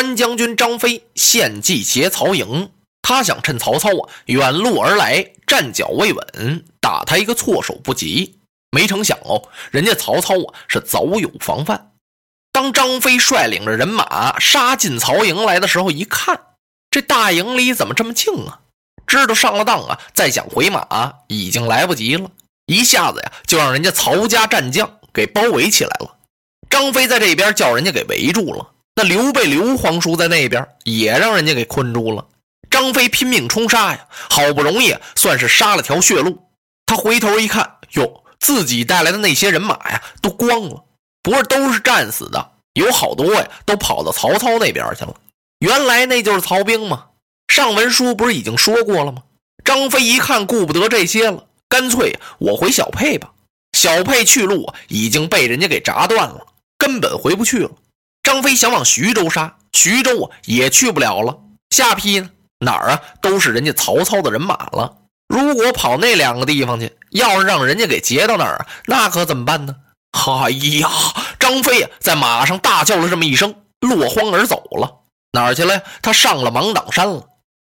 三将军张飞献计劫曹营，他想趁曹操啊远路而来，站脚未稳，打他一个措手不及。没成想哦，人家曹操啊是早有防范。当张飞率领着人马杀进曹营来的时候，一看这大营里怎么这么静啊？知道上了当啊，再想回马已经来不及了。一下子呀，就让人家曹家战将给包围起来了。张飞在这边叫人家给围住了，那刘备、刘皇叔在那边也让人家给困住了。张飞拼命冲杀呀，好不容易算是杀了条血路。他回头一看，哟。自己带来的那些人马呀，都光了，不是都是战死的，有好多呀，都跑到曹操那边去了。原来那就是曹兵嘛。上文书不是已经说过了吗？张飞一看顾不得这些了，干脆我回小沛吧。小沛去路已经被人家给炸断了，根本回不去了。张飞想往徐州杀，徐州啊也去不了了。下邳呢，哪儿啊都是人家曹操的人马了。如果跑那两个地方去，要是让人家给劫到那儿，那可怎么办呢？哎呀，张飞，在马上大叫了这么一声，落荒而走了。哪儿去了？他上了芒砀山了。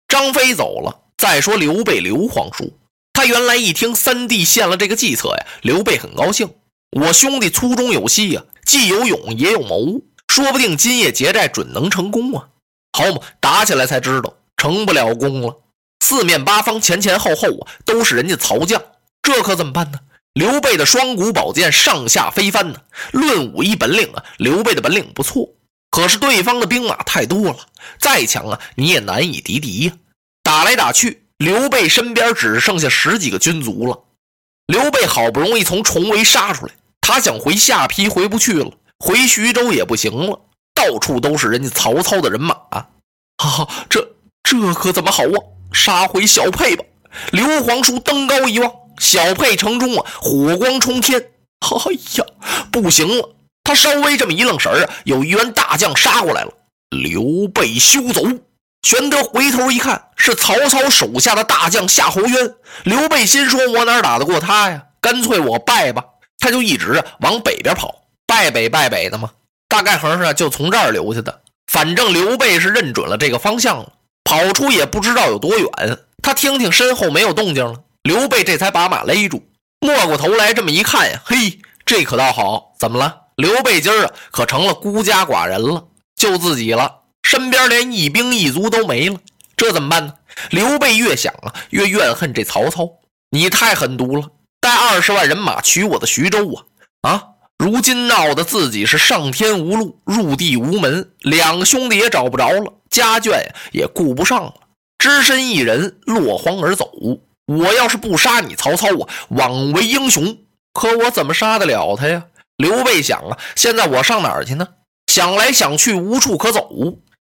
张飞走了。再说刘备、刘皇叔，他原来一听三弟献了这个计策呀，刘备很高兴。我兄弟粗中有细呀，既有勇也有谋，说不定今夜劫寨准能成功啊。好嘛，打起来才知道成不了功了。四面八方、前前后后啊，都是人家曹将，这可怎么办呢？刘备的双股宝剑上下飞翻呢。论武艺本领啊，刘备的本领不错，可是对方的兵马太多了，再强啊，你也难以敌敌呀。打来打去，刘备身边只剩下十几个军卒了。刘备好不容易从重围杀出来，他想回下邳，回不去了；回徐州也不行了，到处都是人家曹操的人马。啊，这这可怎么好啊？杀回小沛吧！刘皇叔登高一望，小沛城中啊，火光冲天。哎呀，不行了！他稍微这么一愣神啊，有一员大将杀过来了。刘备休走！玄德回头一看，是曹操手下的大将夏侯渊。刘备心说：“我哪打得过他呀？干脆我败吧！”他就一直往北边跑，败北败北的嘛。大概横是就从这儿留下的。反正刘备是认准了这个方向了。跑出也不知道有多远，他听听身后没有动静了，刘备这才把马勒住，摸过头来这么一看呀，嘿，这可倒好，怎么了？刘备今儿啊可成了孤家寡人了，就自己了，身边连一兵一卒都没了，这怎么办呢？刘备越想啊越怨恨这曹操，你太狠毒了，带二十万人马取我的徐州啊啊！如今闹得自己是上天无路，入地无门，两个兄弟也找不着了。家眷也顾不上了，只身一人落荒而走。我要是不杀你曹操啊，枉为英雄。可我怎么杀得了他呀？刘备想啊，现在我上哪儿去呢？想来想去无处可走。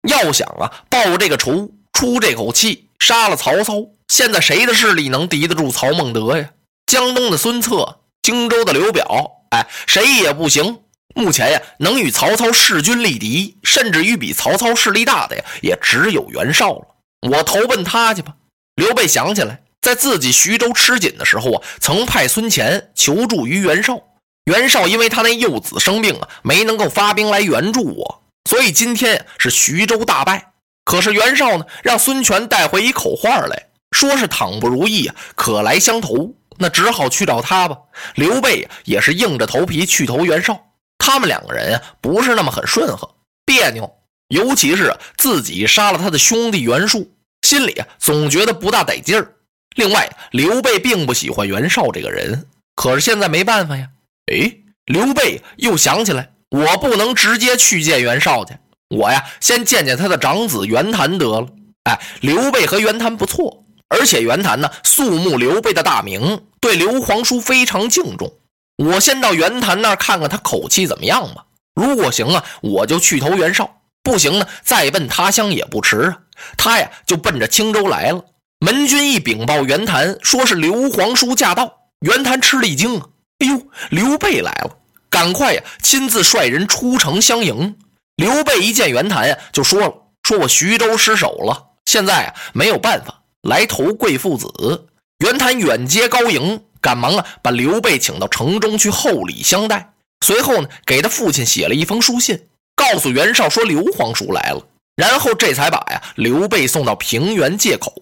要想啊报这个仇，出这口气，杀了曹操，现在谁的势力能敌得住曹孟德呀？江东的孙策，荆州的刘表，哎，谁也不行。目前呀，能与曹操势均力敌，甚至于比曹操势力大的呀，也只有袁绍了。我投奔他去吧。刘备想起来，在自己徐州吃紧的时候啊，曾派孙乾求助于袁绍。袁绍因为他那幼子生病啊，没能够发兵来援助我，所以今天是徐州大败。可是袁绍呢，让孙权带回一口话来说是倘不如意啊，可来相投。那只好去找他吧。刘备也是硬着头皮去投袁绍。他们两个人呀，不是那么很顺和，别扭。尤其是自己杀了他的兄弟袁术，心里啊总觉得不大得劲儿。另外，刘备并不喜欢袁绍这个人，可是现在没办法呀。哎，刘备又想起来，我不能直接去见袁绍去，我呀先见见他的长子袁谭得了。哎，刘备和袁谭不错，而且袁谭呢肃穆刘备的大名，对刘皇叔非常敬重。我先到袁谭那儿看看他口气怎么样吧。如果行啊，我就去投袁绍；不行呢，再奔他乡也不迟啊。他呀，就奔着青州来了。门军一禀报袁谭，说是刘皇叔驾到。袁谭吃了一惊啊，哎呦，刘备来了！赶快呀，亲自率人出城相迎。刘备一见袁谭呀，就说了：“说我徐州失守了，现在啊没有办法来投贵父子。”袁谭远接高迎。赶忙啊，把刘备请到城中去厚礼相待。随后呢，给他父亲写了一封书信，告诉袁绍说刘皇叔来了。然后这才把呀刘备送到平原界口。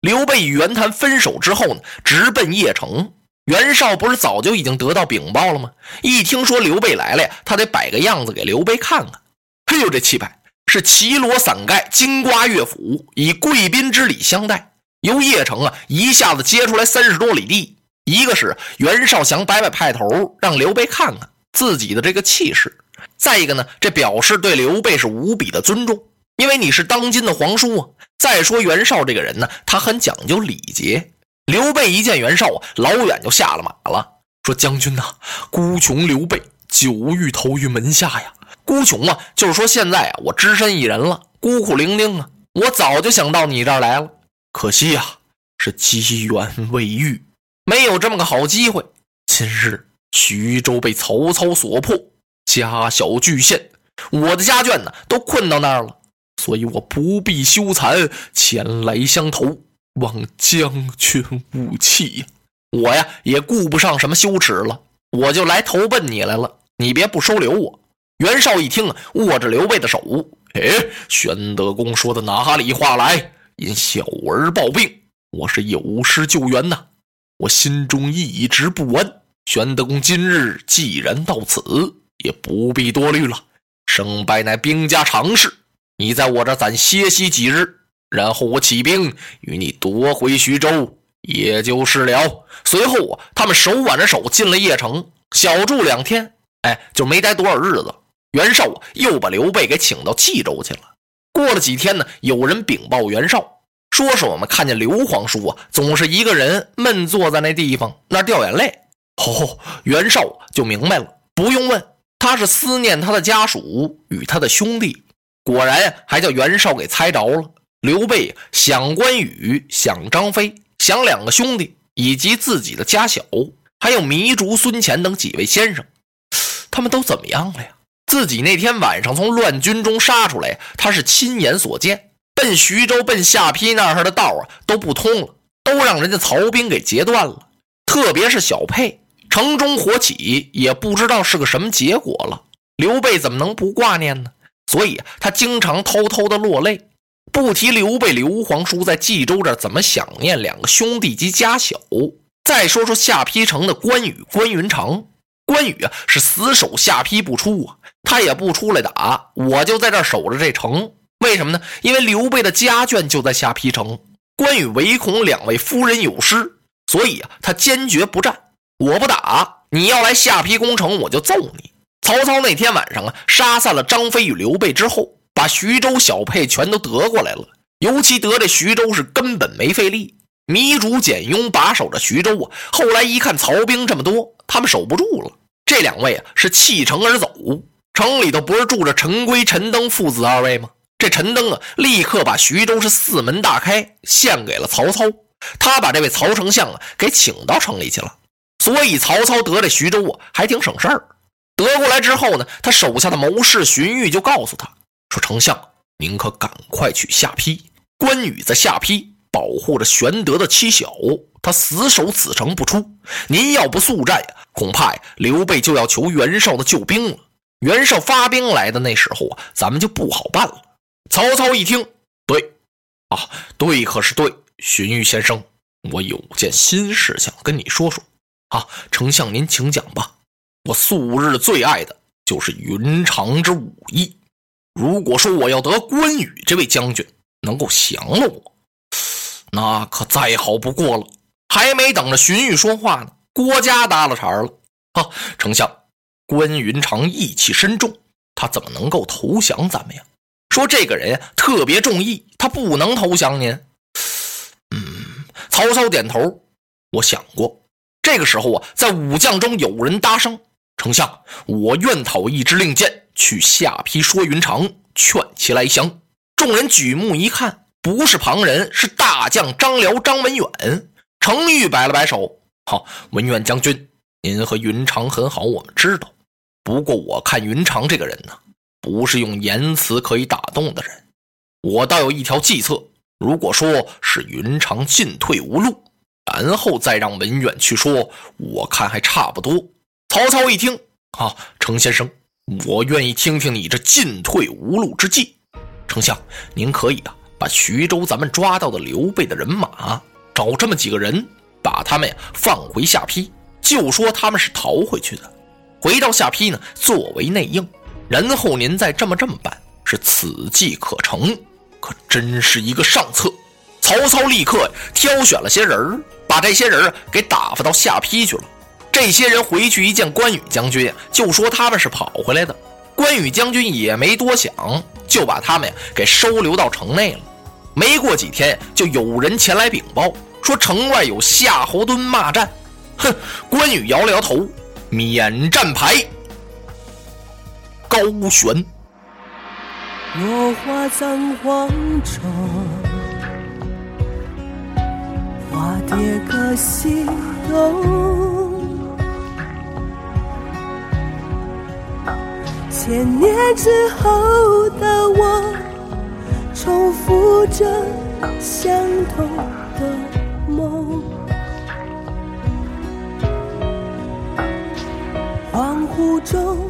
刘备与袁谭分手之后呢，直奔邺城。袁绍不是早就已经得到禀报了吗？一听说刘备来了呀，他得摆个样子给刘备看看。嘿呦，这气派！是绮罗伞盖，金瓜乐府，以贵宾之礼相待。由邺城啊，一下子接出来三十多里地。一个是袁绍想摆摆派头，让刘备看看自己的这个气势；再一个呢，这表示对刘备是无比的尊重，因为你是当今的皇叔啊。再说袁绍这个人呢，他很讲究礼节。刘备一见袁绍啊，老远就下了马了，说：“将军呐，孤穷刘备久欲投于门下呀。孤穷啊，就是说现在啊，我只身一人了，孤苦伶仃啊。我早就想到你这儿来了，可惜呀，是机缘未遇，没有这么个好机会。今日徐州被曹操所破，家小巨献，我的家眷呢都困到那儿了，所以我不必羞惭，前来相投。”望将军勿气呀！我呀也顾不上什么羞耻了，我就来投奔你来了。你别不收留我。袁绍一听，握着刘备的手，哎，玄德公说的哪里话来？因小儿抱病，我是有失救援呐，我心中一直不安。玄德公今日既然到此，也不必多虑了。胜败乃兵家常事，你在我这暂歇息几日。然后我起兵与你夺回徐州，也就是了。随后啊，他们手挽着手进了邺城，小住两天，哎，就没待多少日子。袁绍，又把刘备给请到冀州去了。过了几天呢，有人禀报袁绍，说是我们看见刘皇叔啊，总是一个人闷坐在那地方，那掉眼泪。哦，袁绍就明白了，不用问，他是思念他的家属与他的兄弟。果然呀，还叫袁绍给猜着了。刘备想关羽，想张飞，想两个兄弟，以及自己的家小，还有糜竺、孙乾等几位先生，他们都怎么样了呀？自己那天晚上从乱军中杀出来，他是亲眼所见，奔徐州、奔下邳那儿的道啊都不通了，都让人家曹兵给截断了。特别是小沛，城中火起，也不知道是个什么结果了。刘备怎么能不挂念呢？所以他经常偷偷的落泪。不提刘备、刘皇叔在冀州这怎么想念两个兄弟及家小。再说说下邳城的关羽、关云长。关羽啊是死守下邳不出啊，他也不出来打，我就在这守着这城。为什么呢？因为刘备的家眷就在下邳城，关羽唯恐两位夫人有失，所以啊他坚决不战。我不打，你要来下邳攻城，我就揍你。曹操那天晚上啊杀散了张飞与刘备之后。把徐州小沛全都得过来了，尤其得这徐州是根本没费力。糜竺、简雍把守着徐州啊，后来一看曹兵这么多，他们守不住了。这两位啊是弃城而走。城里头不是住着陈规、陈登父子二位吗？这陈登啊，立刻把徐州是四门大开，献给了曹操。他把这位曹丞相啊给请到城里去了，所以曹操得这徐州啊还挺省事儿。得过来之后呢，他手下的谋士荀彧就告诉他。说丞相，您可赶快去下邳。关羽在下邳保护着玄德的妻小，他死守此城不出。您要不速战呀，恐怕呀刘备就要求袁绍的救兵了。袁绍发兵来的那时候啊，咱们就不好办了。曹操一听，对，啊，对，可是对。荀彧先生，我有件心事想跟你说说。啊，丞相您请讲吧。我素日最爱的就是云长之武艺。如果说我要得关羽这位将军能够降了我，那可再好不过了。还没等着荀彧说话呢，郭嘉搭了茬了：“啊，丞相，关云长义气深重，他怎么能够投降咱们呀？说这个人呀特别重义，他不能投降您。”嗯，曹操点头。我想过，这个时候啊，在武将中有人搭声：“丞相，我愿讨一支令箭。”去下邳说云长，劝其来降。众人举目一看，不是旁人，是大将张辽张文远。程昱摆了摆手：“好，文远将军，您和云长很好，我们知道。不过我看云长这个人呢，不是用言辞可以打动的人。我倒有一条计策，如果说是云长进退无路，然后再让文远去说，我看还差不多。”曹操一听：“啊，程先生。”我愿意听听你这进退无路之计。丞相，您可以啊，把徐州咱们抓到的刘备的人马，找这么几个人，把他们呀放回下邳，就说他们是逃回去的，回到下邳呢，作为内应，然后您再这么这么办，是此计可成。可真是一个上策。曹操立刻挑选了些人把这些人给打发到下邳去了。这些人回去一见关羽将军，就说他们是跑回来的。关羽将军也没多想，就把他们呀给收留到城内了。没过几天，就有人前来禀报，说城外有夏侯惇骂战。哼！关羽摇了摇头，免战牌。高悬。落花葬黄冢，花蝶各西东。千年之后的我，重复着相同中。